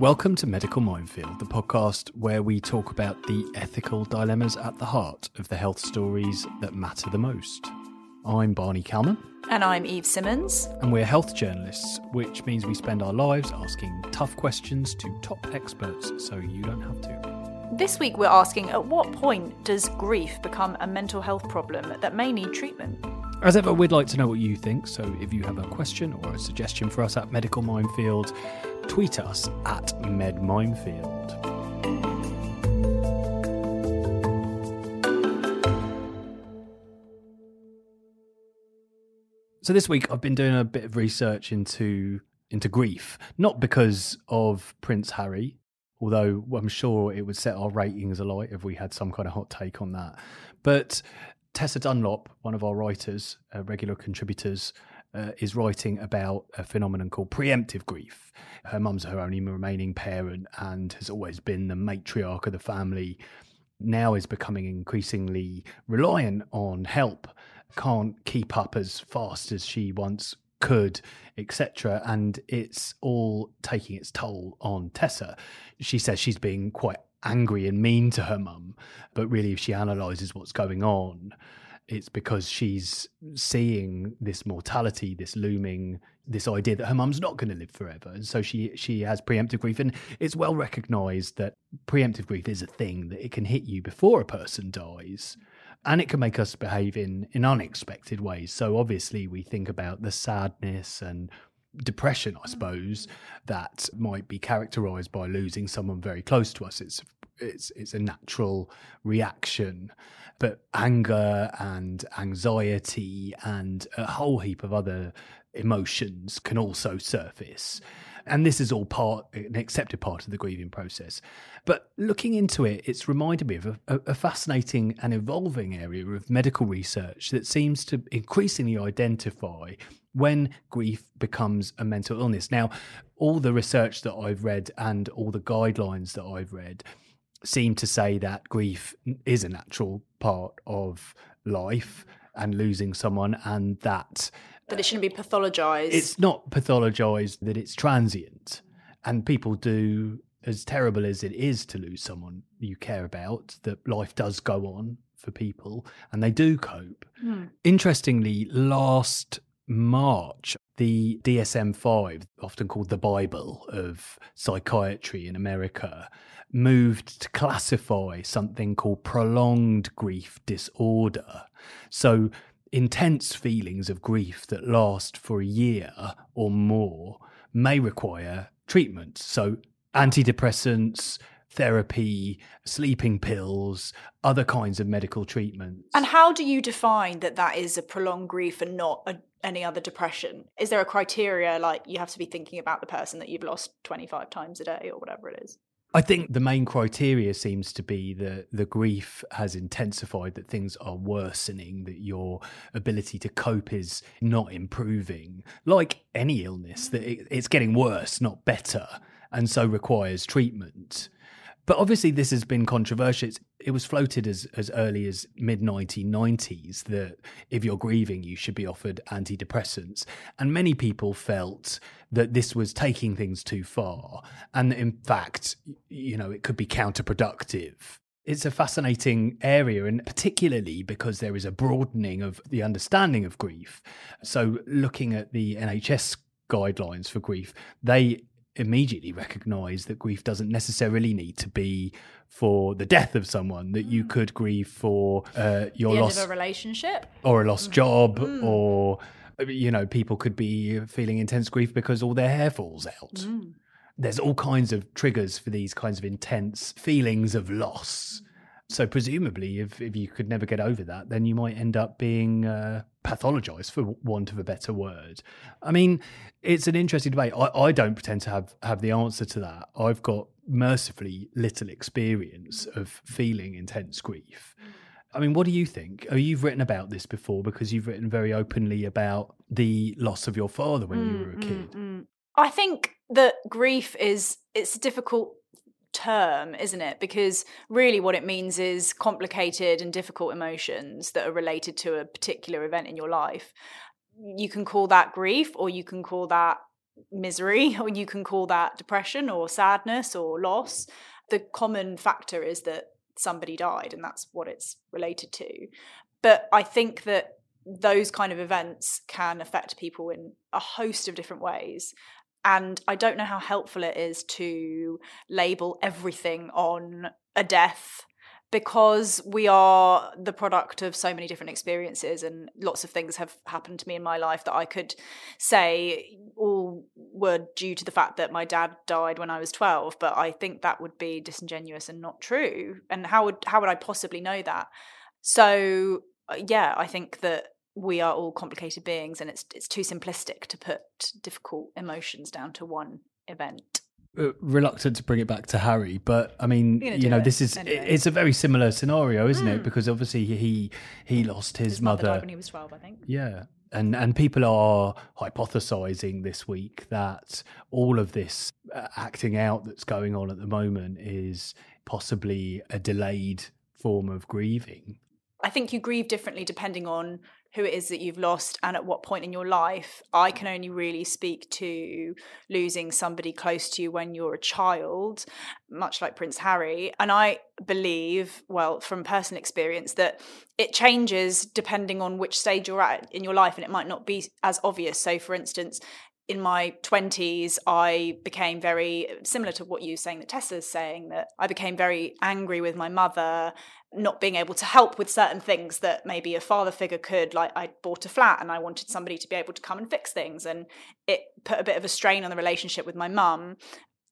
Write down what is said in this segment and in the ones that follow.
Welcome to Medical Minefield, the podcast where we talk about the ethical dilemmas at the heart of the health stories that matter the most. I'm Barney Calman. And I'm Eve Simmons. And we're health journalists, which means we spend our lives asking tough questions to top experts so you don't have to. This week we're asking at what point does grief become a mental health problem that may need treatment? As ever, we'd like to know what you think, so if you have a question or a suggestion for us at Medical Minefield, tweet us at MedMinefield. So this week I've been doing a bit of research into into grief, not because of Prince Harry, although I'm sure it would set our ratings alight if we had some kind of hot take on that. But Tessa Dunlop, one of our writers, uh, regular contributors, uh, is writing about a phenomenon called preemptive grief. Her mum's her only remaining parent and has always been the matriarch of the family. Now is becoming increasingly reliant on help, can't keep up as fast as she once could, etc. And it's all taking its toll on Tessa. She says she's being quite angry and mean to her mum, but really, if she analyzes what's going on, it's because she's seeing this mortality, this looming, this idea that her mum's not going to live forever, and so she she has preemptive grief, and it's well recognised that preemptive grief is a thing that it can hit you before a person dies, and it can make us behave in in unexpected ways. So obviously, we think about the sadness and depression, I suppose, mm. that might be characterised by losing someone very close to us. It's it's it's a natural reaction but anger and anxiety and a whole heap of other emotions can also surface. And this is all part an accepted part of the grieving process. But looking into it it's reminded me of a, a, fascinating and evolving area of medical research that seems to increasingly identify when grief becomes a mental illness. Now all the research that i've read and all the guidelines that i've read seem to say that grief is a natural part of life and losing someone and that that it shouldn't be pathologized. it's not pathologized that it's transient. And people do as terrible as it is to lose someone you care about that life does go on for people and they do cope. Hmm. interestingly last march the DSM 5, often called the Bible of psychiatry in America, moved to classify something called prolonged grief disorder. So, intense feelings of grief that last for a year or more may require treatment. So, antidepressants, therapy, sleeping pills, other kinds of medical treatments. And how do you define that that is a prolonged grief and not a, any other depression? Is there a criteria like you have to be thinking about the person that you've lost 25 times a day or whatever it is? I think the main criteria seems to be that the grief has intensified, that things are worsening, that your ability to cope is not improving. Like any illness, that it's getting worse, not better, and so requires treatment. But obviously, this has been controversial. It's, it was floated as, as early as mid 1990s that if you're grieving, you should be offered antidepressants. And many people felt that this was taking things too far. And in fact, you know, it could be counterproductive. It's a fascinating area, and particularly because there is a broadening of the understanding of grief. So, looking at the NHS guidelines for grief, they immediately recognize that grief doesn't necessarily need to be for the death of someone that you mm. could grieve for uh, your the loss of a relationship or a lost mm. job mm. or you know people could be feeling intense grief because all their hair falls out mm. there's all kinds of triggers for these kinds of intense feelings of loss so presumably, if if you could never get over that, then you might end up being uh, pathologized, for want of a better word. I mean, it's an interesting debate. I, I don't pretend to have have the answer to that. I've got mercifully little experience of feeling intense grief. I mean, what do you think? Oh, you've written about this before because you've written very openly about the loss of your father when mm, you were a mm, kid. Mm, mm. I think that grief is it's a difficult term, isn't it? Because really what it means is complicated and difficult emotions that are related to a particular event in your life. You can call that grief or you can call that misery, or you can call that depression or sadness or loss. The common factor is that somebody died, and that's what it's related to. But I think that those kind of events can affect people in a host of different ways. And I don't know how helpful it is to label everything on a death because we are the product of so many different experiences and lots of things have happened to me in my life that I could say all were due to the fact that my dad died when I was 12 but I think that would be disingenuous and not true. And how would how would I possibly know that? So uh, yeah I think that we are all complicated beings and it's it's too simplistic to put difficult emotions down to one event uh, reluctant to bring it back to Harry, but I mean, you know, this is anyway. it's a very similar scenario, isn't mm. it? Hmm. Because obviously he he lost his, his mother, when he was twelve, I think. Yeah, and and people are hypothesizing this week that all of this uh, acting out that's going on at the moment is possibly a delayed form of grieving. I think you grieve differently depending on who it is that you've lost and at what point in your life. I can only really speak to losing somebody close to you when you're a child, much like Prince Harry. And I believe, well, from personal experience, that it changes depending on which stage you're at in your life and it might not be as obvious. So, for instance, in my 20s, I became very similar to what you are saying that Tessa's saying, that I became very angry with my mother not being able to help with certain things that maybe a father figure could. Like I bought a flat and I wanted somebody to be able to come and fix things, and it put a bit of a strain on the relationship with my mum.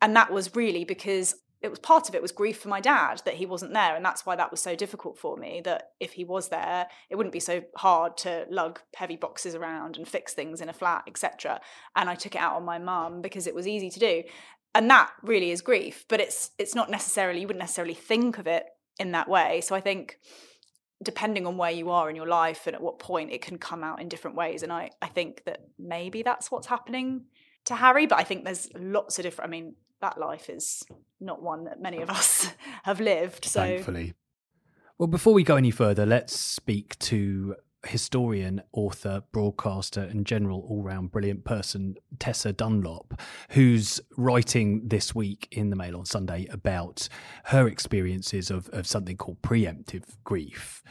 And that was really because it was part of it was grief for my dad that he wasn't there and that's why that was so difficult for me that if he was there it wouldn't be so hard to lug heavy boxes around and fix things in a flat etc and i took it out on my mum because it was easy to do and that really is grief but it's it's not necessarily you wouldn't necessarily think of it in that way. So I think depending on where you are in your life and at what point it can come out in different ways. And I, I think that maybe that's what's happening to Harry, but I think there's lots of different I mean, that life is not one that many of us have lived. So thankfully. Well, before we go any further, let's speak to historian, author, broadcaster, and general all round brilliant person, Tessa Dunlop, who's writing this week in the Mail on Sunday about her experiences of, of something called preemptive grief.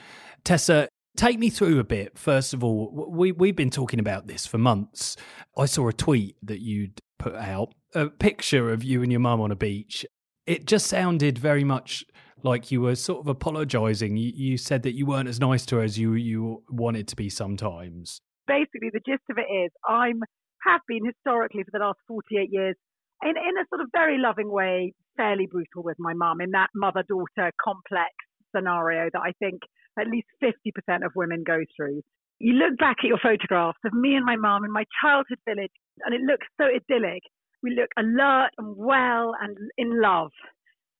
Tessa, take me through a bit. First of all, we, we've been talking about this for months. I saw a tweet that you'd put out, a picture of you and your mum on a beach. It just sounded very much like you were sort of apologizing. You, you said that you weren't as nice to her as you you wanted to be sometimes. Basically, the gist of it is I'm have been historically for the last 48 years in in a sort of very loving way, fairly brutal with my mum in that mother daughter complex scenario that I think at least 50% of women go through. You look back at your photographs of me and my mum in my childhood village, and it looks so idyllic. We look alert and well and in love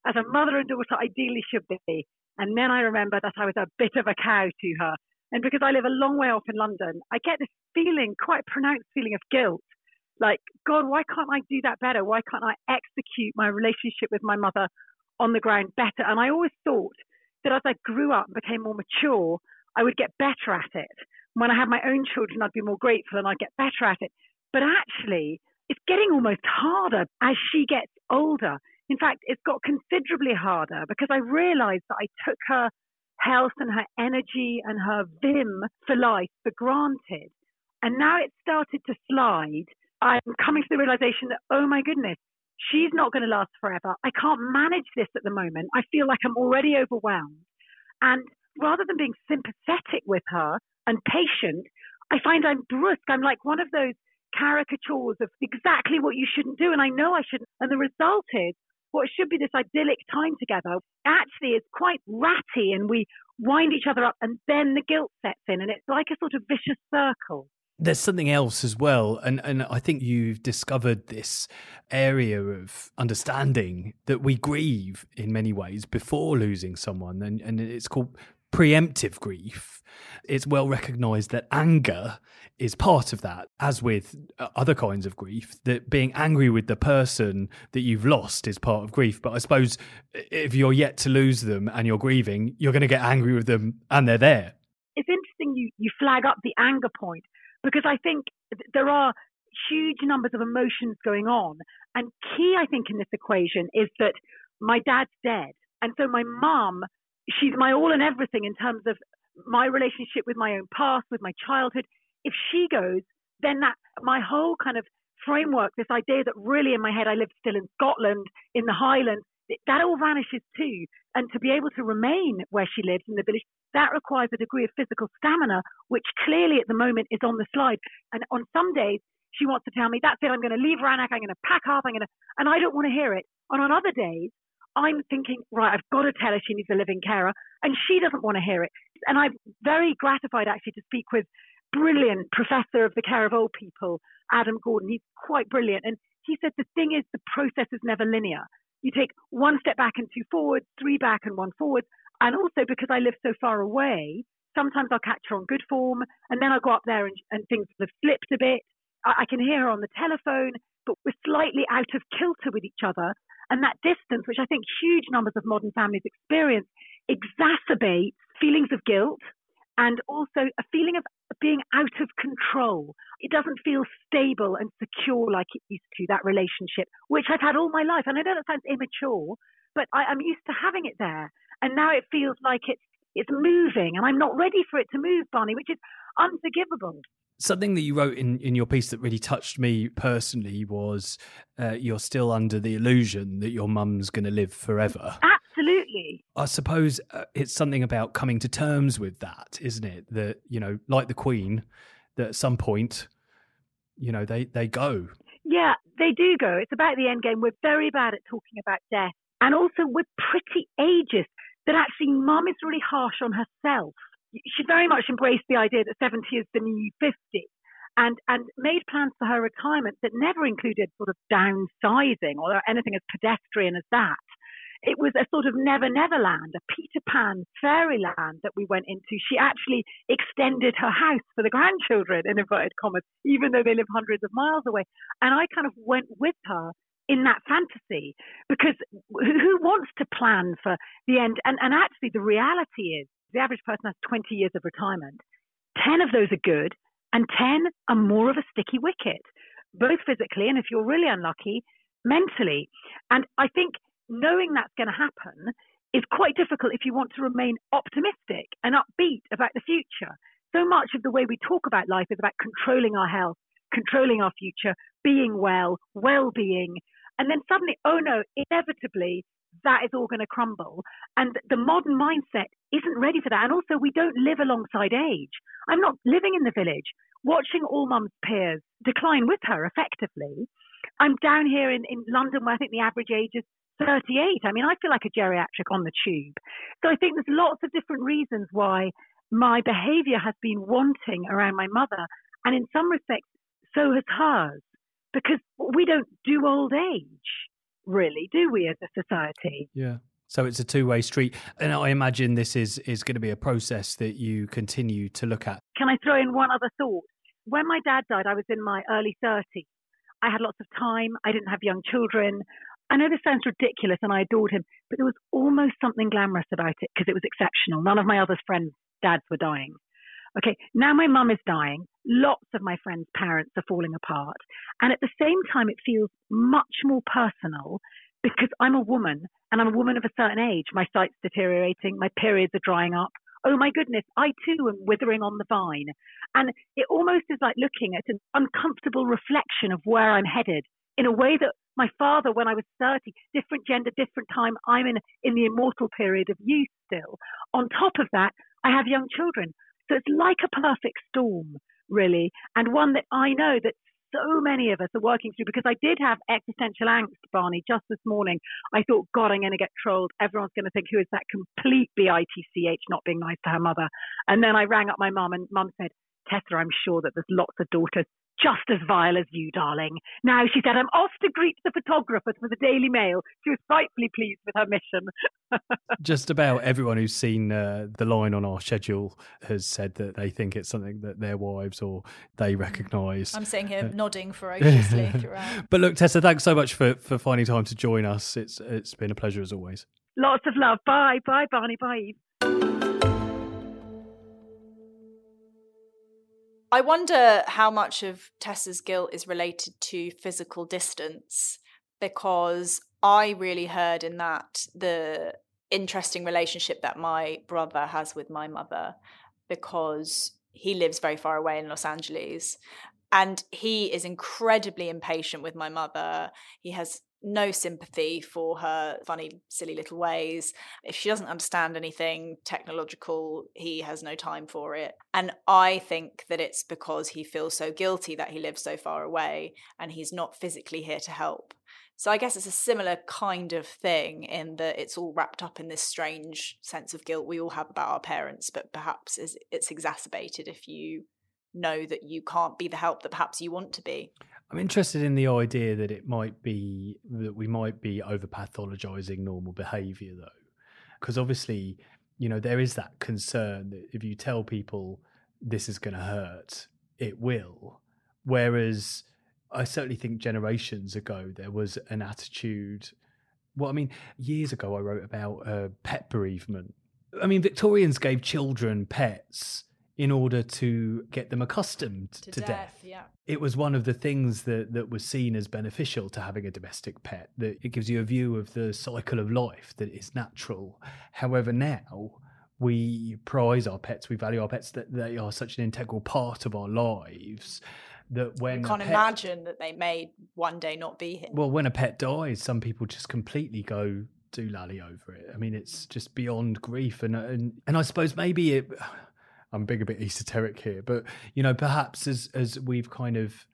as a mother and daughter ideally should be. And then I remember that I was a bit of a cow to her. And because I live a long way off in London, I get this feeling, quite pronounced feeling of guilt. Like, God, why can't I do that better? Why can't I execute my relationship with my mother on the ground better? And I always thought that as I grew up and became more mature, I would get better at it. When I had my own children, I'd be more grateful and I'd get better at it. But actually, it's getting almost harder as she gets older. In fact, it's got considerably harder because I realized that I took her health and her energy and her vim for life for granted. And now it's started to slide. I'm coming to the realization that, oh my goodness, she's not going to last forever. I can't manage this at the moment. I feel like I'm already overwhelmed. And rather than being sympathetic with her and patient, I find I'm brusque. I'm like one of those caricatures of exactly what you shouldn't do. And I know I shouldn't. And the result is what should be this idyllic time together actually is quite ratty and we wind each other up and then the guilt sets in and it's like a sort of vicious circle. There's something else as well, and, and I think you've discovered this area of understanding that we grieve in many ways before losing someone, and, and it's called preemptive grief, it's well recognized that anger is part of that, as with uh, other kinds of grief, that being angry with the person that you've lost is part of grief. But I suppose if you're yet to lose them and you're grieving, you're going to get angry with them and they're there. It's interesting you, you flag up the anger point because I think there are huge numbers of emotions going on. And key, I think, in this equation is that my dad's dead. And so my mum, she's my all and everything in terms of my relationship with my own past, with my childhood. If she goes, then that my whole kind of framework, this idea that really in my head I lived still in Scotland, in the Highlands, that all vanishes too. And to be able to remain where she lives in the village, that requires a degree of physical stamina, which clearly at the moment is on the slide. And on some days, she wants to tell me, that's it, I'm going to leave Rannoch, I'm going to pack up, I'm going to, and I don't want to hear it. And on other days, I'm thinking, right, I've got to tell her she needs a living carer, and she doesn't want to hear it. And I'm very gratified actually to speak with brilliant professor of the care of old people, Adam Gordon. He's quite brilliant. And he said the thing is, the process is never linear. You take one step back and two forwards, three back and one forward. And also because I live so far away, sometimes I'll catch her on good form and then I'll go up there and, and things have slipped a bit. I, I can hear her on the telephone, but we're slightly out of kilter with each other. And that distance, which I think huge numbers of modern families experience, exacerbates feelings of guilt and also a feeling of being out of control. It doesn't feel stable and secure like it used to, that relationship, which I've had all my life. And I know that sounds immature, but I, I'm used to having it there. And now it feels like it's it's moving and I'm not ready for it to move, Barney, which is unforgivable. Something that you wrote in, in your piece that really touched me personally was uh, you're still under the illusion that your mum's going to live forever. Absolutely. I suppose uh, it's something about coming to terms with that, isn't it? That, you know, like the Queen, that at some point, you know, they, they go. Yeah, they do go. It's about the end game. We're very bad at talking about death. And also, we're pretty ageist that actually mum is really harsh on herself. She very much embraced the idea that 70 is the new 50 and, and made plans for her retirement that never included sort of downsizing or anything as pedestrian as that. It was a sort of never never land, a Peter Pan fairyland that we went into. She actually extended her house for the grandchildren, in inverted commas, even though they live hundreds of miles away. And I kind of went with her in that fantasy because who wants to plan for the end? And, and actually, the reality is the average person has 20 years of retirement. 10 of those are good, and 10 are more of a sticky wicket, both physically and if you're really unlucky, mentally. And I think knowing that's going to happen is quite difficult if you want to remain optimistic and upbeat about the future. So much of the way we talk about life is about controlling our health, controlling our future, being well, well being. And then suddenly, oh no, inevitably, that is all going to crumble. And the modern mindset isn't ready for that. And also, we don't live alongside age. I'm not living in the village, watching all mum's peers decline with her effectively. I'm down here in, in London where I think the average age is 38. I mean, I feel like a geriatric on the tube. So I think there's lots of different reasons why my behavior has been wanting around my mother. And in some respects, so has hers, because we don't do old age, really, do we, as a society? Yeah. So it's a two-way street, and I imagine this is is going to be a process that you continue to look at. Can I throw in one other thought? When my dad died, I was in my early 30s. I had lots of time. I didn't have young children. I know this sounds ridiculous and I adored him, but there was almost something glamorous about it because it was exceptional. None of my other friends' dads were dying. Okay, now my mum is dying. Lots of my friends' parents are falling apart. And at the same time, it feels much more personal because I'm a woman and I'm a woman of a certain age. My sight's deteriorating, my periods are drying up. Oh my goodness, I too am withering on the vine. And it almost is like looking at an uncomfortable reflection of where I'm headed in a way that my father, when I was 30, different gender, different time, I'm in, in the immortal period of youth still. On top of that, I have young children. So it's like a perfect storm, really, and one that I know that so many of us are working through because I did have existential angst, Barney, just this morning. I thought, God, I'm going to get trolled. Everyone's going to think, who is that complete bitch not being nice to her mother? And then I rang up my mum, and mum said, Tessa, I'm sure that there's lots of daughters just as vile as you, darling. Now, she said, I'm off to greet the photographers for the Daily Mail. She was frightfully pleased with her mission. just about everyone who's seen uh, the line on our schedule has said that they think it's something that their wives or they recognise. I'm sitting here uh, nodding ferociously throughout. But look, Tessa, thanks so much for, for finding time to join us. It's It's been a pleasure as always. Lots of love. Bye. Bye, Barney. Bye. I wonder how much of Tessa's guilt is related to physical distance because I really heard in that the interesting relationship that my brother has with my mother because he lives very far away in Los Angeles and he is incredibly impatient with my mother. He has no sympathy for her funny, silly little ways. If she doesn't understand anything technological, he has no time for it. And I think that it's because he feels so guilty that he lives so far away and he's not physically here to help. So I guess it's a similar kind of thing in that it's all wrapped up in this strange sense of guilt we all have about our parents, but perhaps it's exacerbated if you know that you can't be the help that perhaps you want to be. I'm interested in the idea that it might be that we might be over pathologizing normal behavior though. Because obviously, you know, there is that concern that if you tell people this is going to hurt, it will. Whereas I certainly think generations ago there was an attitude. Well, I mean, years ago I wrote about uh, pet bereavement. I mean, Victorians gave children pets in order to get them accustomed to, to death. death. Yeah. It was one of the things that, that was seen as beneficial to having a domestic pet, that it gives you a view of the cycle of life that is natural. However, now we prize our pets, we value our pets, that they are such an integral part of our lives that when you can't pet, imagine that they may one day not be here. Well, when a pet dies, some people just completely go doolally over it. I mean, it's just beyond grief, and and and I suppose maybe it I'm being a bit esoteric here, but you know, perhaps as as we've kind of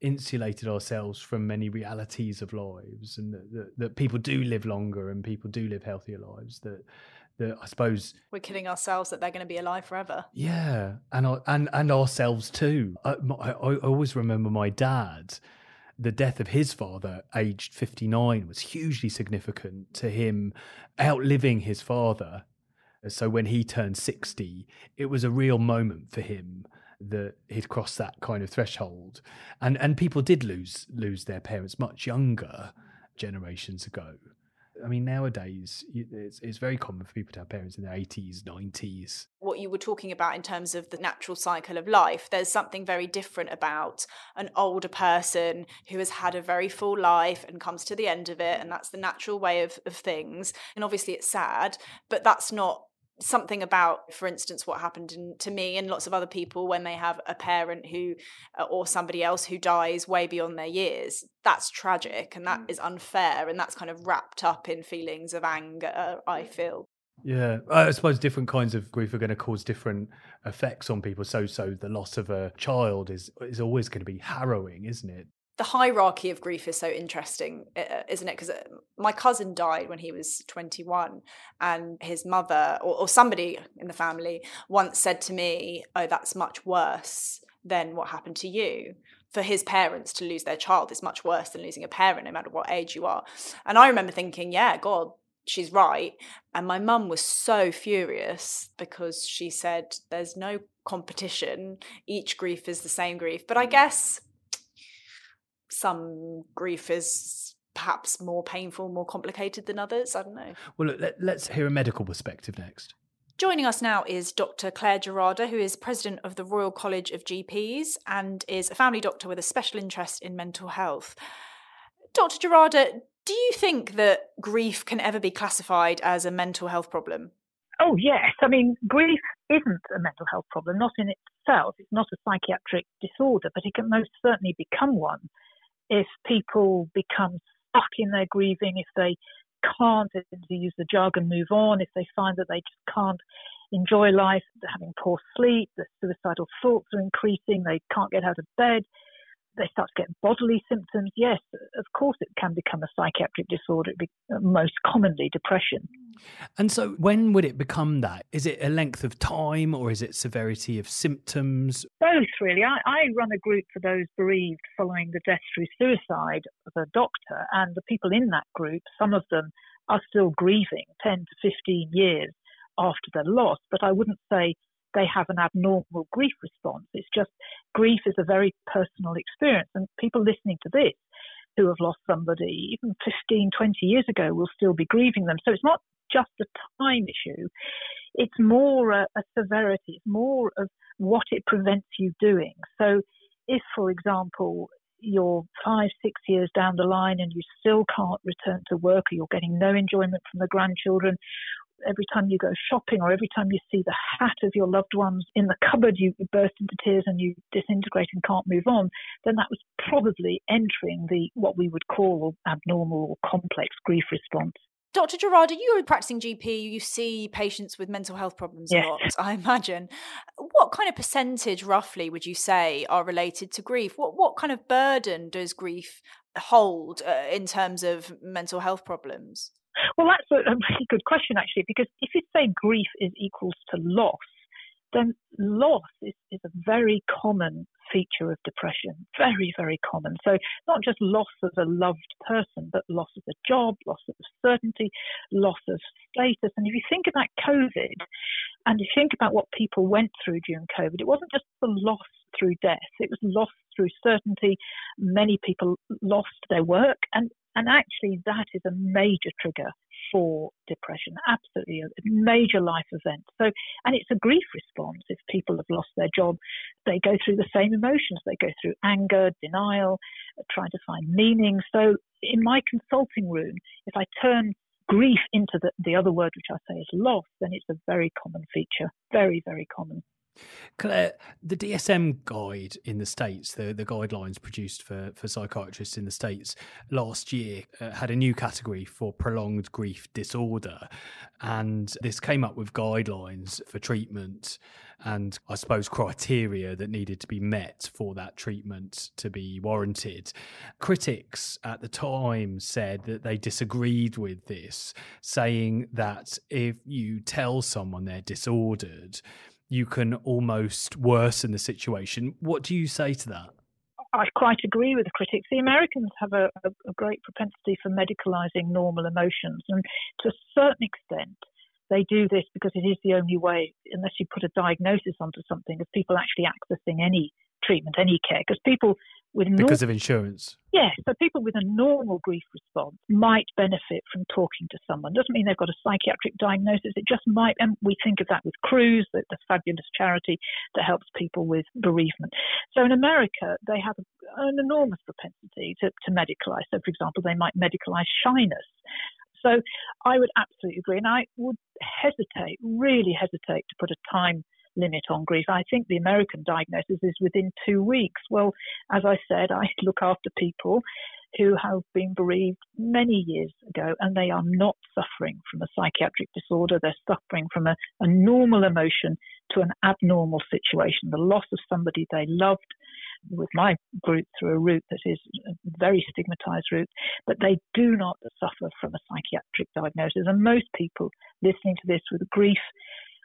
insulated ourselves from many realities of lives, and that, that, that people do live longer and people do live healthier lives. That that I suppose we're kidding ourselves that they're going to be alive forever. Yeah, and and and ourselves too. I, I, I always remember my dad. The death of his father, aged 59, was hugely significant to him outliving his father so when he turned 60, it was a real moment for him that he'd crossed that kind of threshold. And and people did lose lose their parents much younger generations ago. I mean, nowadays it's, it's very common for people to have parents in their 80s, 90s. What you were talking about in terms of the natural cycle of life, there's something very different about an older person who has had a very full life and comes to the end of it. And that's the natural way of, of things. And obviously it's sad, but that's not something about for instance what happened in, to me and lots of other people when they have a parent who uh, or somebody else who dies way beyond their years that's tragic and that mm. is unfair and that's kind of wrapped up in feelings of anger i feel yeah, I suppose different kinds of grief are going to cause different effects on people. So, so the loss of a child is is always going to be harrowing, isn't it? The hierarchy of grief is so interesting, uh, isn't it? Because uh, my cousin died when he was 21, and his mother or, or, somebody in the family once said to me, Oh, that's much worse than what happened to you. For his parents to lose their child is much worse than losing a parent, no matter what age you are. And I remember thinking, Yeah, God, she's right. And my mum was so furious because she said, There's no competition. Each grief is the same grief. But I guess some grief is perhaps more painful, more complicated than others. I don't know. Well, look, let, let's hear a medical perspective next. Joining us now is Dr. Clare Gerada, who is president of the Royal College of GPs and is a family doctor with a special interest in mental health. Dr. Gerada, do you think that grief can ever be classified as a mental health problem? Oh, yes. I mean, grief isn't a mental health problem, not in itself. It's not a psychiatric disorder, but it can most certainly become one if people become stuck in their grieving, if they can't, to use the jargon, move on, if they find that they just can't enjoy life, they're having poor sleep, the suicidal thoughts are increasing, they can't get out of bed, they start to get bodily symptoms, yes, of course it can become a psychiatric disorder, uh, most commonly depression. And so, when would it become that? Is it a length of time or is it severity of symptoms? Both, really. I, I run a group for those bereaved following the death through suicide of a doctor, and the people in that group, some of them are still grieving 10 to 15 years after their loss, but I wouldn't say they have an abnormal grief response. It's just grief is a very personal experience. And people listening to this who have lost somebody even 15, 20 years ago will still be grieving them. So it's not just a time issue. it's more a, a severity, it's more of what it prevents you doing. So, if, for example, you're five, six years down the line and you still can't return to work or you're getting no enjoyment from the grandchildren, every time you go shopping or every time you see the hat of your loved ones in the cupboard, you burst into tears and you disintegrate and can't move on, then that was probably entering the what we would call abnormal or complex grief response. Dr. Gerada, you are a practicing GP, you see patients with mental health problems a lot, I imagine. What kind of percentage, roughly, would you say are related to grief? What, what kind of burden does grief hold uh, in terms of mental health problems? Well, that's a, a really good question, actually, because if you say grief is equals to loss, then loss is, is a very common feature of depression. Very, very common. So, not just loss of a loved person, but loss of a job, loss of certainty, loss of status. And if you think about COVID and you think about what people went through during COVID, it wasn't just the loss through death, it was loss through certainty. Many people lost their work, and and actually, that is a major trigger for depression, absolutely a major life event. So, and it's a grief response. If people have lost their job, they go through the same emotions. They go through anger, denial, trying to find meaning. So, in my consulting room, if I turn grief into the, the other word, which I say is loss, then it's a very common feature. Very, very common. The DSM guide in the States, the, the guidelines produced for, for psychiatrists in the States last year, uh, had a new category for prolonged grief disorder. And this came up with guidelines for treatment and I suppose criteria that needed to be met for that treatment to be warranted. Critics at the time said that they disagreed with this, saying that if you tell someone they're disordered, you can almost worsen the situation. What do you say to that? I quite agree with the critics. The Americans have a, a, a great propensity for medicalizing normal emotions, and to a certain extent, they do this because it is the only way, unless you put a diagnosis onto something, of people actually accessing any treatment, any care. Because people with because of insurance. Yes, so people with a normal grief response might benefit from talking to someone. Doesn't mean they've got a psychiatric diagnosis. It just might, and we think of that with Cruse, the, the fabulous charity that helps people with bereavement. So in America, they have an enormous propensity to, to medicalize. So, for example, they might medicalize shyness. So I would absolutely agree, and I would hesitate, really hesitate, to put a time limit on grief. I think the American diagnosis is within two weeks. Well, as I said, I look after people who have been bereaved many years ago and they are not suffering from a psychiatric disorder. They're suffering from a, a normal emotion to an abnormal situation, the loss of somebody they loved with my group through a route that is a very stigmatized route, but they do not suffer from a psychiatric diagnosis. And most people listening to this with grief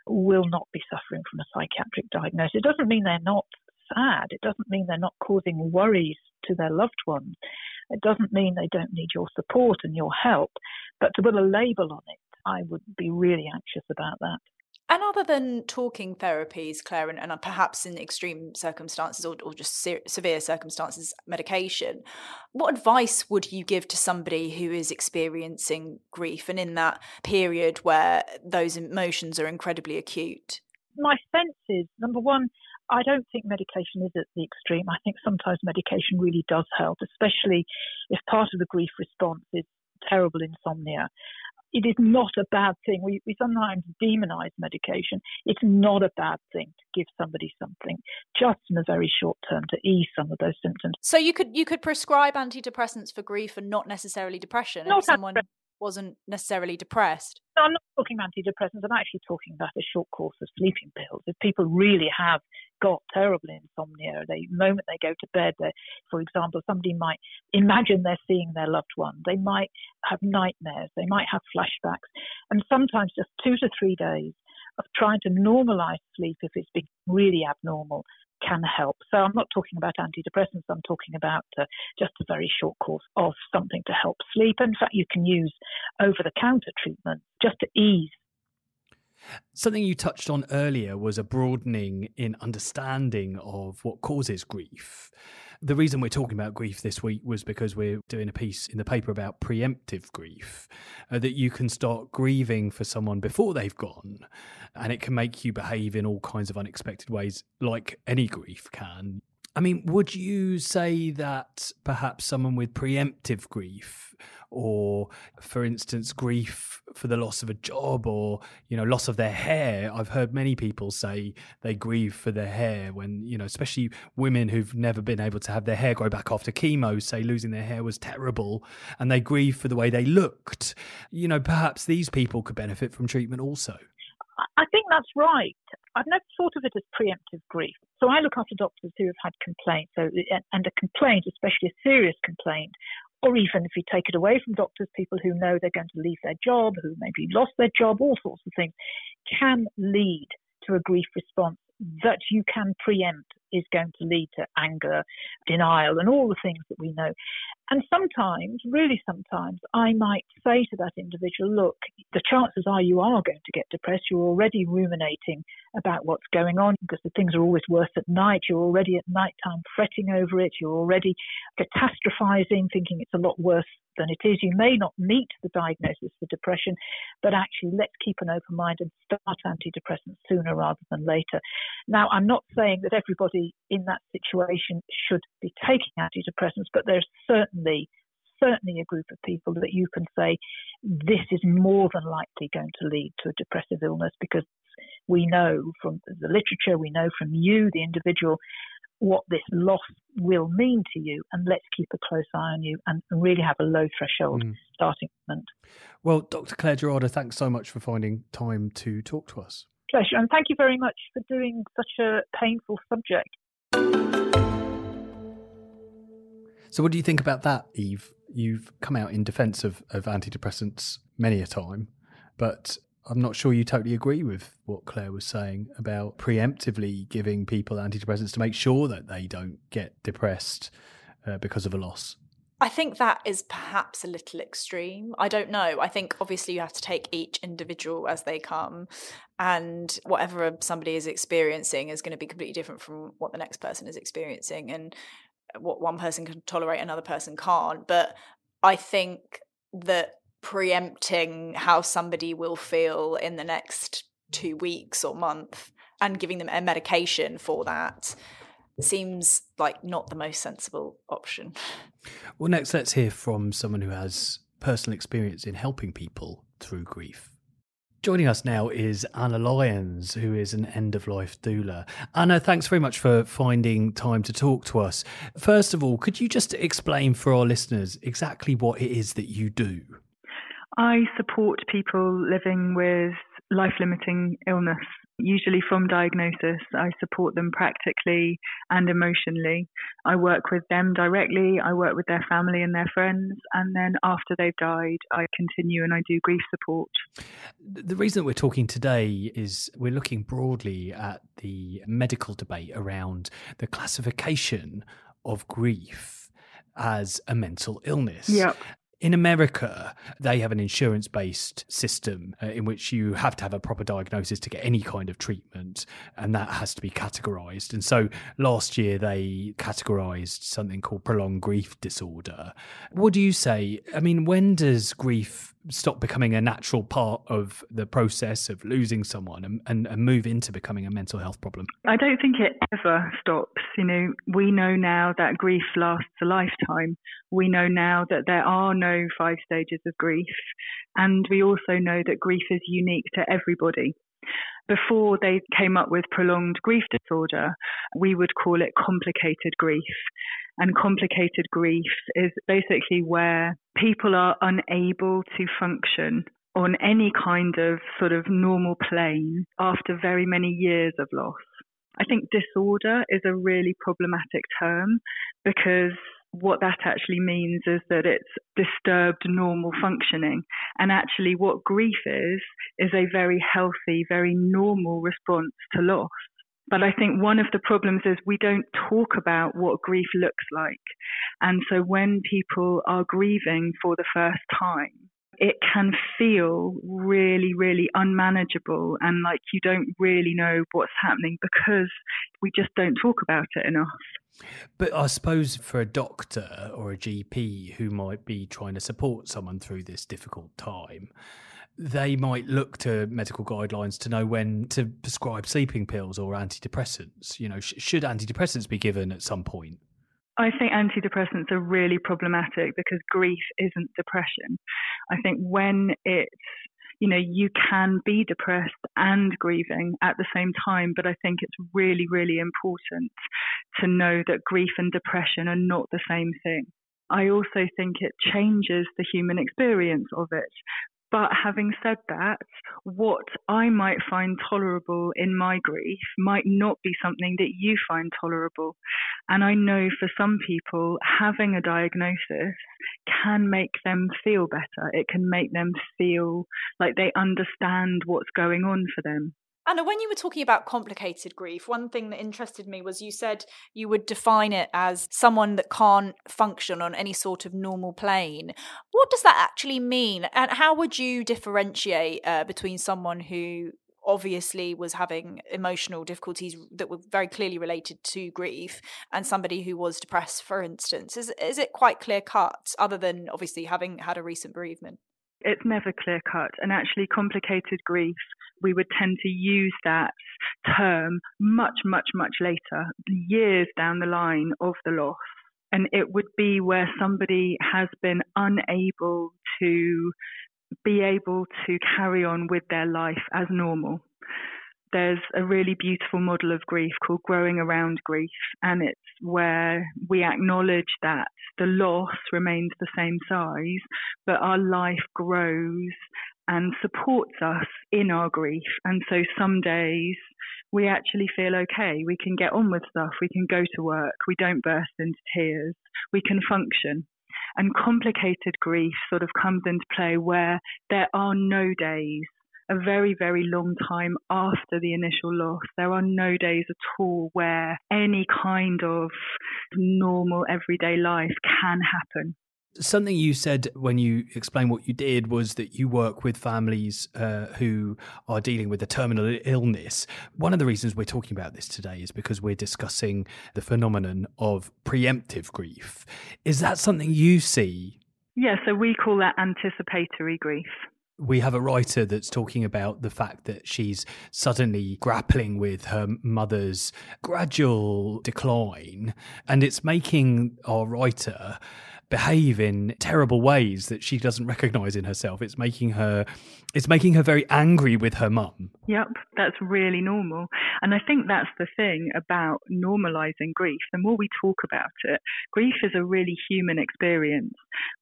will not be suffering from a psychiatric diagnosis. It doesn't mean they're not sad. It doesn't mean they're not causing worries to their loved ones. It doesn't mean they don't need your support and your help. But to put a label on it, I would be really anxious about that. And other than talking therapies, Clare, and, and uh, perhaps in extreme circumstances or, or just se- severe circumstances, medication, what advice would you give to somebody who is experiencing grief and in that period where those emotions are incredibly acute? My sense is number one, I don't think medication is at the extreme. I think sometimes medication really does help, especially if part of the grief response is terrible insomnia it is not a bad thing. We, we sometimes demonize medication. It's not a bad thing to give somebody something just in the very short term to ease some of those symptoms. So you could you could prescribe antidepressants for grief and not necessarily depression not if someone wasn't necessarily depressed. I'm not talking about antidepressants. I'm actually talking about a short course of sleeping pills. If people really have got terrible insomnia, the moment they go to bed, for example, somebody might imagine they're seeing their loved one. They might have nightmares. They might have flashbacks. And sometimes just two to three days of trying to normalize sleep if it's been really abnormal can help. So I'm not talking about antidepressants, I'm talking about uh, just a very short course of something to help sleep. In fact, you can use over the counter treatment just to ease. Something you touched on earlier was a broadening in understanding of what causes grief. The reason we're talking about grief this week was because we're doing a piece in the paper about preemptive grief, uh, that you can start grieving for someone before they've gone, and it can make you behave in all kinds of unexpected ways, like any grief can. I mean, would you say that perhaps someone with preemptive grief, or for instance, grief for the loss of a job or, you know, loss of their hair? I've heard many people say they grieve for their hair when, you know, especially women who've never been able to have their hair grow back after chemo say losing their hair was terrible and they grieve for the way they looked. You know, perhaps these people could benefit from treatment also. I think that's right. I've never thought of it as preemptive grief. So I look after doctors who have had complaints, so, and a complaint, especially a serious complaint, or even if you take it away from doctors, people who know they're going to leave their job, who maybe lost their job, all sorts of things, can lead to a grief response that you can preempt is going to lead to anger, denial, and all the things that we know. And sometimes, really sometimes, I might say to that individual, look, the chances are you are going to get depressed. You're already ruminating about what's going on because the things are always worse at night. You're already at night time fretting over it. You're already catastrophizing, thinking it's a lot worse than it is. You may not meet the diagnosis for depression, but actually let's keep an open mind and start antidepressants sooner rather than later. Now, I'm not saying that everybody in that situation should be taking antidepressants, but there's certainly certainly a group of people that you can say this is more than likely going to lead to a depressive illness because we know from the literature, we know from you, the individual, what this loss will mean to you, and let's keep a close eye on you and, really have a low threshold mm. starting point. Well, Dr. Clare Gerada, thanks so much for finding time to talk to us. Pleasure, and thank you very much for doing such a painful subject. So, what do you think about that, Eve? You've come out in defence of, of antidepressants many a time, but I'm not sure you totally agree with what Clare was saying about preemptively giving people antidepressants to make sure that they don't get depressed uh, because of a loss. I think that is perhaps a little extreme. I don't know. I think obviously you have to take each individual as they come, and whatever somebody is experiencing is going to be completely different from what the next person is experiencing, and what one person can tolerate, another person can't. But I think that preempting how somebody will feel in the next two weeks or month and giving them a medication for that seems like not the most sensible option. Well, next, let's hear from someone who has personal experience in helping people through grief. Joining us now is Anna Lyons, who is an end of life doula. Anna, thanks very much for finding time to talk to us. First of all, could you just explain for our listeners exactly what it is that you do? I support people living with life limiting illness. Usually from diagnosis, I support them practically and emotionally. I work with them directly, I work with their family and their friends, and then after they've died, I continue and I do grief support. The reason that we're talking today is we're looking broadly at the medical debate around the classification of grief as a mental illness. Yep. In America, they have an insurance based system uh, in which you have to have a proper diagnosis to get any kind of treatment, and that has to be categorized. And so last year, they categorized something called prolonged grief disorder. What do you say? I mean, when does grief stop becoming a natural part of the process of losing someone and, and, and, move into becoming a mental health problem? I don't think it ever stops. You know, we know now that grief lasts a lifetime. We know now that there are no five stages of grief. And we also know that grief is unique to everybody. Before they came up with prolonged grief disorder, we would call it complicated grief. And complicated grief is basically where people are unable to function on any kind of sort of normal plane after very many years of loss. I think disorder is a really problematic term because what that actually means is that it's disturbed normal functioning. And actually, what grief is, is a very healthy, very normal response to loss. But I think one of the problems is we don't talk about what grief looks like. And so when people are grieving for the first time, it can feel really, really unmanageable and like you don't really know what's happening because we just don't talk about it enough. But I suppose for a doctor or a GP who might be trying to support someone through this difficult time, they might look to medical guidelines to know when to prescribe sleeping pills or antidepressants. You know, sh- should antidepressants be given at some point? I think antidepressants are really problematic because grief isn't depression. I think when it's you know, you can be depressed and grieving at the same time. But I think it's really, really important to know that grief and depression are not the same thing. I also think it changes the human experience of it. But having said that, what I might find tolerable in my grief might not be something that you find tolerable. And I know for some people, having a diagnosis can make them feel better. It can make them feel like they understand what's going on for them. Anna, when you were talking about complicated grief, one thing that interested me was you said you would define it as someone that can't function on any sort of normal plane. What does that actually mean? And how would you differentiate uh, between someone who obviously was having emotional difficulties that were very clearly related to grief and somebody who was depressed for instance is is it quite clear cut other than obviously having had a recent bereavement it's never clear cut. And actually, complicated grief, we would tend to use that term much, much, much later, years down the line of the loss. And it would be where somebody has been unable to be able to carry on with their life as normal there's a really beautiful model of grief called Growing Around Grief, and it's where we acknowledge that the loss remains the same size, but our life grows and supports us in our grief. And so some days we actually feel okay. We can get on with stuff. We can go to work. We don't burst into tears. We can function. And complicated grief sort of comes into play where there are no days a very, very long time after the initial loss. There are no days at all where any kind of normal everyday life can happen. Something you said when you explained what you did was that you work with families uh, who are dealing with a terminal illness. One of the reasons we're talking about this today is because we're discussing the phenomenon of preemptive grief. Is that something you see? Yeah, so we call that anticipatory grief we have a writer that's talking about the fact that she's suddenly grappling with her mother's gradual decline, and it's making our writer behave in terrible ways that she doesn't recognize in herself. It's making her it's making her very angry with her mum. Yep, that's really normal. And I think that's the thing about normalizing grief. The more we talk about it, grief is a really human experience.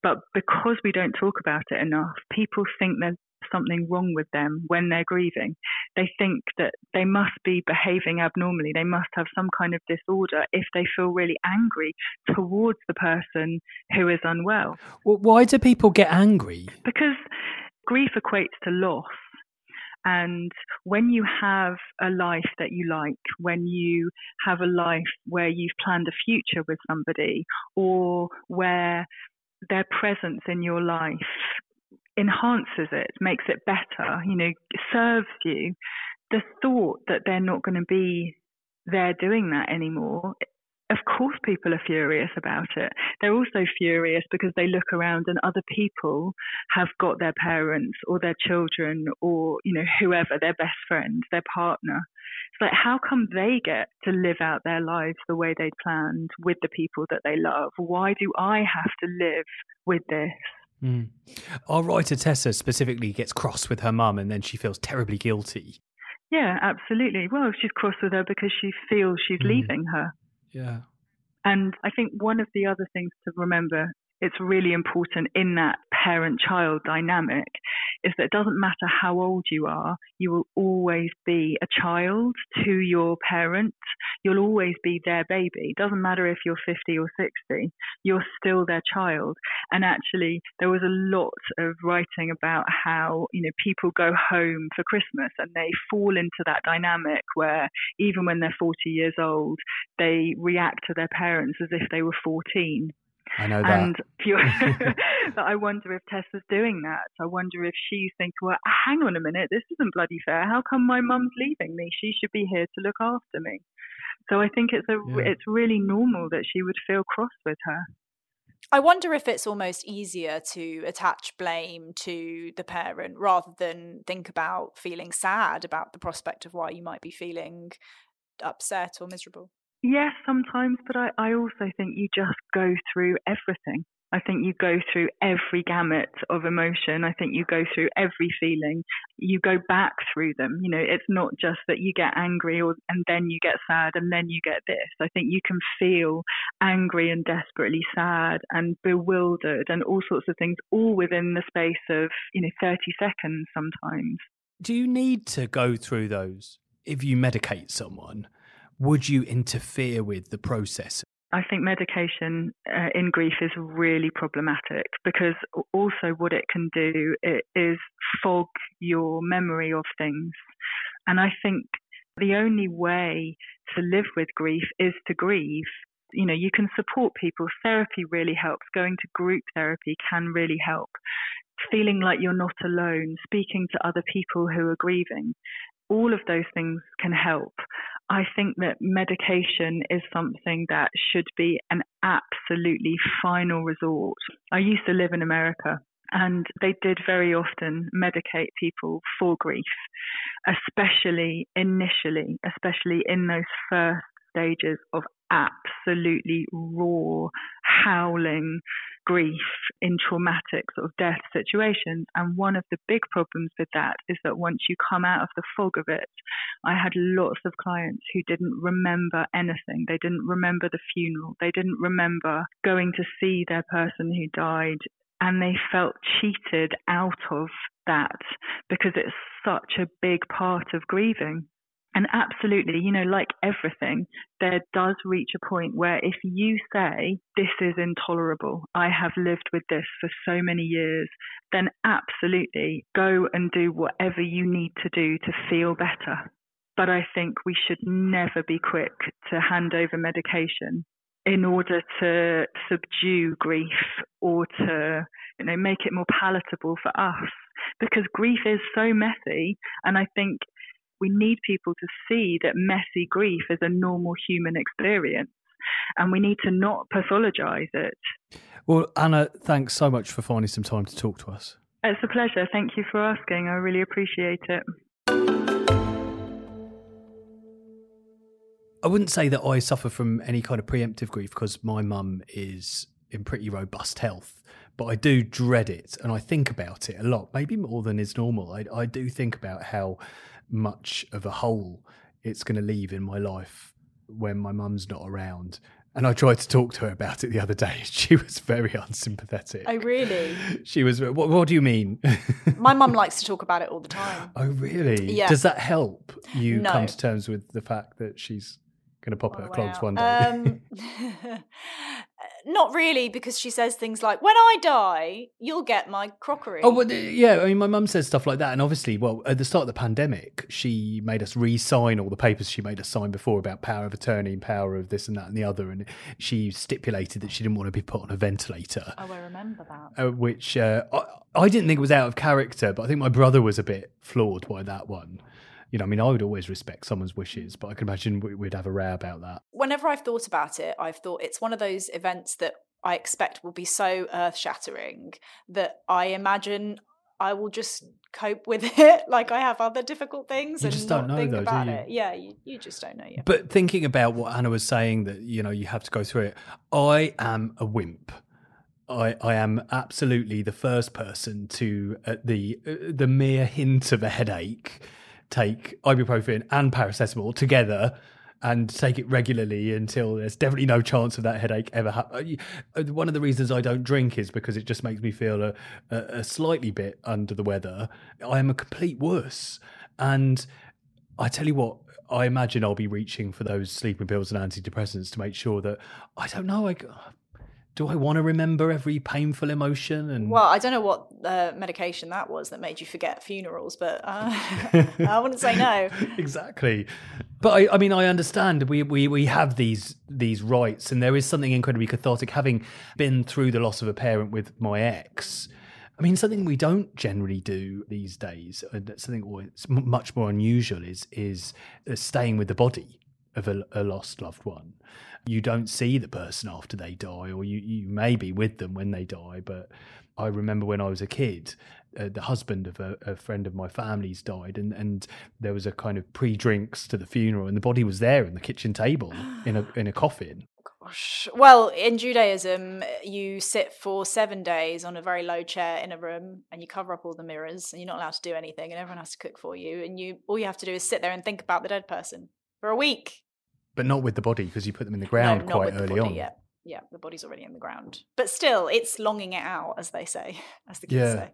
But because we don't talk about it enough, people think there's something wrong with them when they're grieving. They think that they must be behaving abnormally. They must have some kind of disorder if they feel really angry towards the person who is unwell. Well, why do people get angry? Because grief equates to loss. And when you have a life that you like, when you have a life where you've planned a future with somebody, or where their presence in your life enhances it, makes it better, you know, serves you, the thought that they're not going to be there doing that anymore, of course people are furious about it. They're also furious because they look around and other people have got their parents or their children or, you know, whoever, their best friend, their partner. It's like, how come they get to live out their lives the way they'd planned with the people that they love? Why do I have to live with this? Mm. Our writer Tessa specifically gets cross with her mum and then she feels terribly guilty. Yeah, absolutely. Well, she's cross with her because she feels she's mm. leaving her. Yeah. And I think one of the other things to remember it's really important in that parent child dynamic is that it doesn't matter how old you are, you will always be a child to your parent. You'll always be their baby. It doesn't matter if you're 50 or 60, you're still their child. And actually, there was a lot of writing about how, you know, people go home for Christmas and they fall into that dynamic where even when they're 40 years old, they react to their parents as if they were 14 I know that. And but I wonder if Tessa's doing that. I wonder if she's thinking, well, hang on a minute, this isn't bloody fair. How come my mum's leaving me? She should be here to look after me. So I think it's a Yeah. it's really normal that she would feel cross with her. I wonder if it's almost easier to attach blame to the parent rather than think about feeling sad about the prospect of why you might be feeling upset or miserable. Yes, sometimes, but I, I also think you just go through everything. I think you go through every gamut of emotion. I think you go through every feeling. You go back through them. You know, it's not just that you get angry or and then you get sad and then you get this. I think you can feel angry and desperately sad and bewildered and all sorts of things all within the space of, you know, 30 seconds sometimes. Do you need to go through those? If you medicate someone, would you interfere with the process? I think medication uh, in grief is really problematic because also what it can do it is fog your memory of things. And I think the only way to live with grief is to grieve. You know, you can support people. Therapy really helps. Going to group therapy can really help. Feeling like you're not alone, speaking to other people who are grieving, all of those things can help. I think that medication is something that should be an absolutely final resort. I used to live in America and they did very often medicate people for grief, especially initially, especially in those first stages of absolutely raw, howling grief in traumatic sort of death situations. And one of the big problems with that is that once you come out of the fog of it, I had lots of clients who didn't remember anything. They didn't remember the funeral. They didn't remember going to see their person who died. And they felt cheated out of that because it's such a big part of grieving. And absolutely, you know, like everything, there does reach a point where if you say, this is intolerable, I have lived with this for so many years, then absolutely go and do whatever you need to do to feel better. But I think we should never be quick to hand over medication in order to subdue grief or to you know make it more palatable for us because grief is so messy and i think we need people to see that messy grief is a normal human experience and we need to not pathologize it. Well, Anna, thanks so much for finding some time to talk to us. It's a pleasure. Thank you for asking. I really appreciate it. I wouldn't say that I suffer from any kind of preemptive grief because my mum is in pretty robust health, but I do dread it and I think about it a lot, maybe more than is normal. I, I do think about how much of a hole it's going to leave in my life when my mum's not around. And I tried to talk to her about it the other day. She was very unsympathetic. Oh, really? She was. What, what do you mean? My mum likes to talk about it all the time. oh, really? Yeah. Does that help you No. come to terms with the fact that she's going to pop On her the clogs one day? Um, not really, because she says things like, "When I die, you'll get my crockery." Oh, well, yeah. I mean, my mum says stuff like that, and obviously, well, at the start of the pandemic, she made us re-sign all the papers she made us sign before about power of attorney and power of this and that and the other, and she stipulated that she didn't want to be put on a ventilator. Oh, I remember that. uh, which uh, I, I didn't think was out of character, but I think my brother was a bit floored by that one. You know, I mean, I would always respect someone's wishes, but I can imagine we- we'd have a row about that. Whenever I've thought about it, I've thought it's one of those events that I expect will be so earth-shattering that I imagine I will just cope with it like I have other difficult things You and just don't know think though, do about you? it. Yeah, you, you just don't know yet. But thinking about what Anna was saying, that you know you have to go through it. I am a wimp. I, I am absolutely the first person to, at the uh, the mere hint of a headache, take ibuprofen and paracetamol together and take it regularly until there's definitely no chance of that headache ever happening. Uh, uh, one of the reasons I don't drink is because it just makes me feel a, a, a slightly bit under the weather. I am a complete wuss. And I tell you what, I imagine I'll be reaching for those sleeping pills and antidepressants to make sure that I don't know. I do I want to remember every painful emotion and Well, I don't know what uh, medication that was that made you forget funerals, but uh, I wouldn't say no. exactly. But I, I mean, I understand we, we we have these these rights, and there is something incredibly cathartic having been through the loss of a parent with my ex. I mean, something we don't generally do these days, and something always much more unusual is is uh, staying with the body of a, a lost loved one. You don't see the person after they die, or you, you may be with them when they die. But I remember when I was a kid, uh, the husband of a, a, friend of my family's died, and, and there was a kind of pre drinks to the funeral, and the body was there in the kitchen table in a in a coffin. Gosh. Well, in Judaism, you sit for seven days on a very low chair in a room, and you cover up all the mirrors, and you're not allowed to do anything, and everyone has to cook for you, and you all you have to do is sit there and think about the dead person for a week. But not with the body because you put them in the ground no, quite early body, on. Yeah. yeah, the body's already in the ground. But still, it's longing it out, as they say, as the kids yeah. say.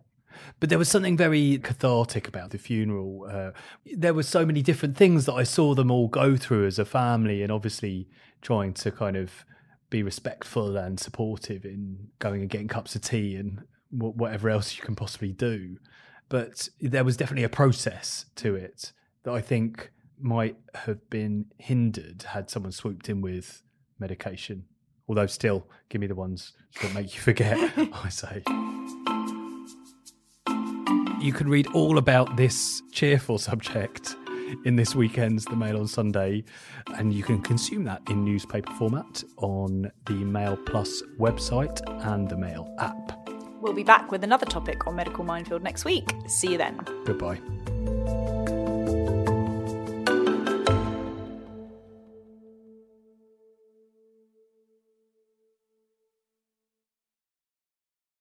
But there was something very cathartic about the funeral. Uh, there were so many different things that I saw them all go through as a family, and obviously trying to kind of be respectful and supportive in going and getting cups of tea and whatever else you can possibly do. But there was definitely a process to it that I think might have been hindered had someone swooped in with medication. Although, still, give me the ones that make you forget, I say. You can read all about this cheerful subject in this weekend's The Mail on Sunday, and you can consume that in newspaper format on the Mail Plus website and the Mail app. We'll be back with another topic on Medical Minefield next week. See you then. Goodbye.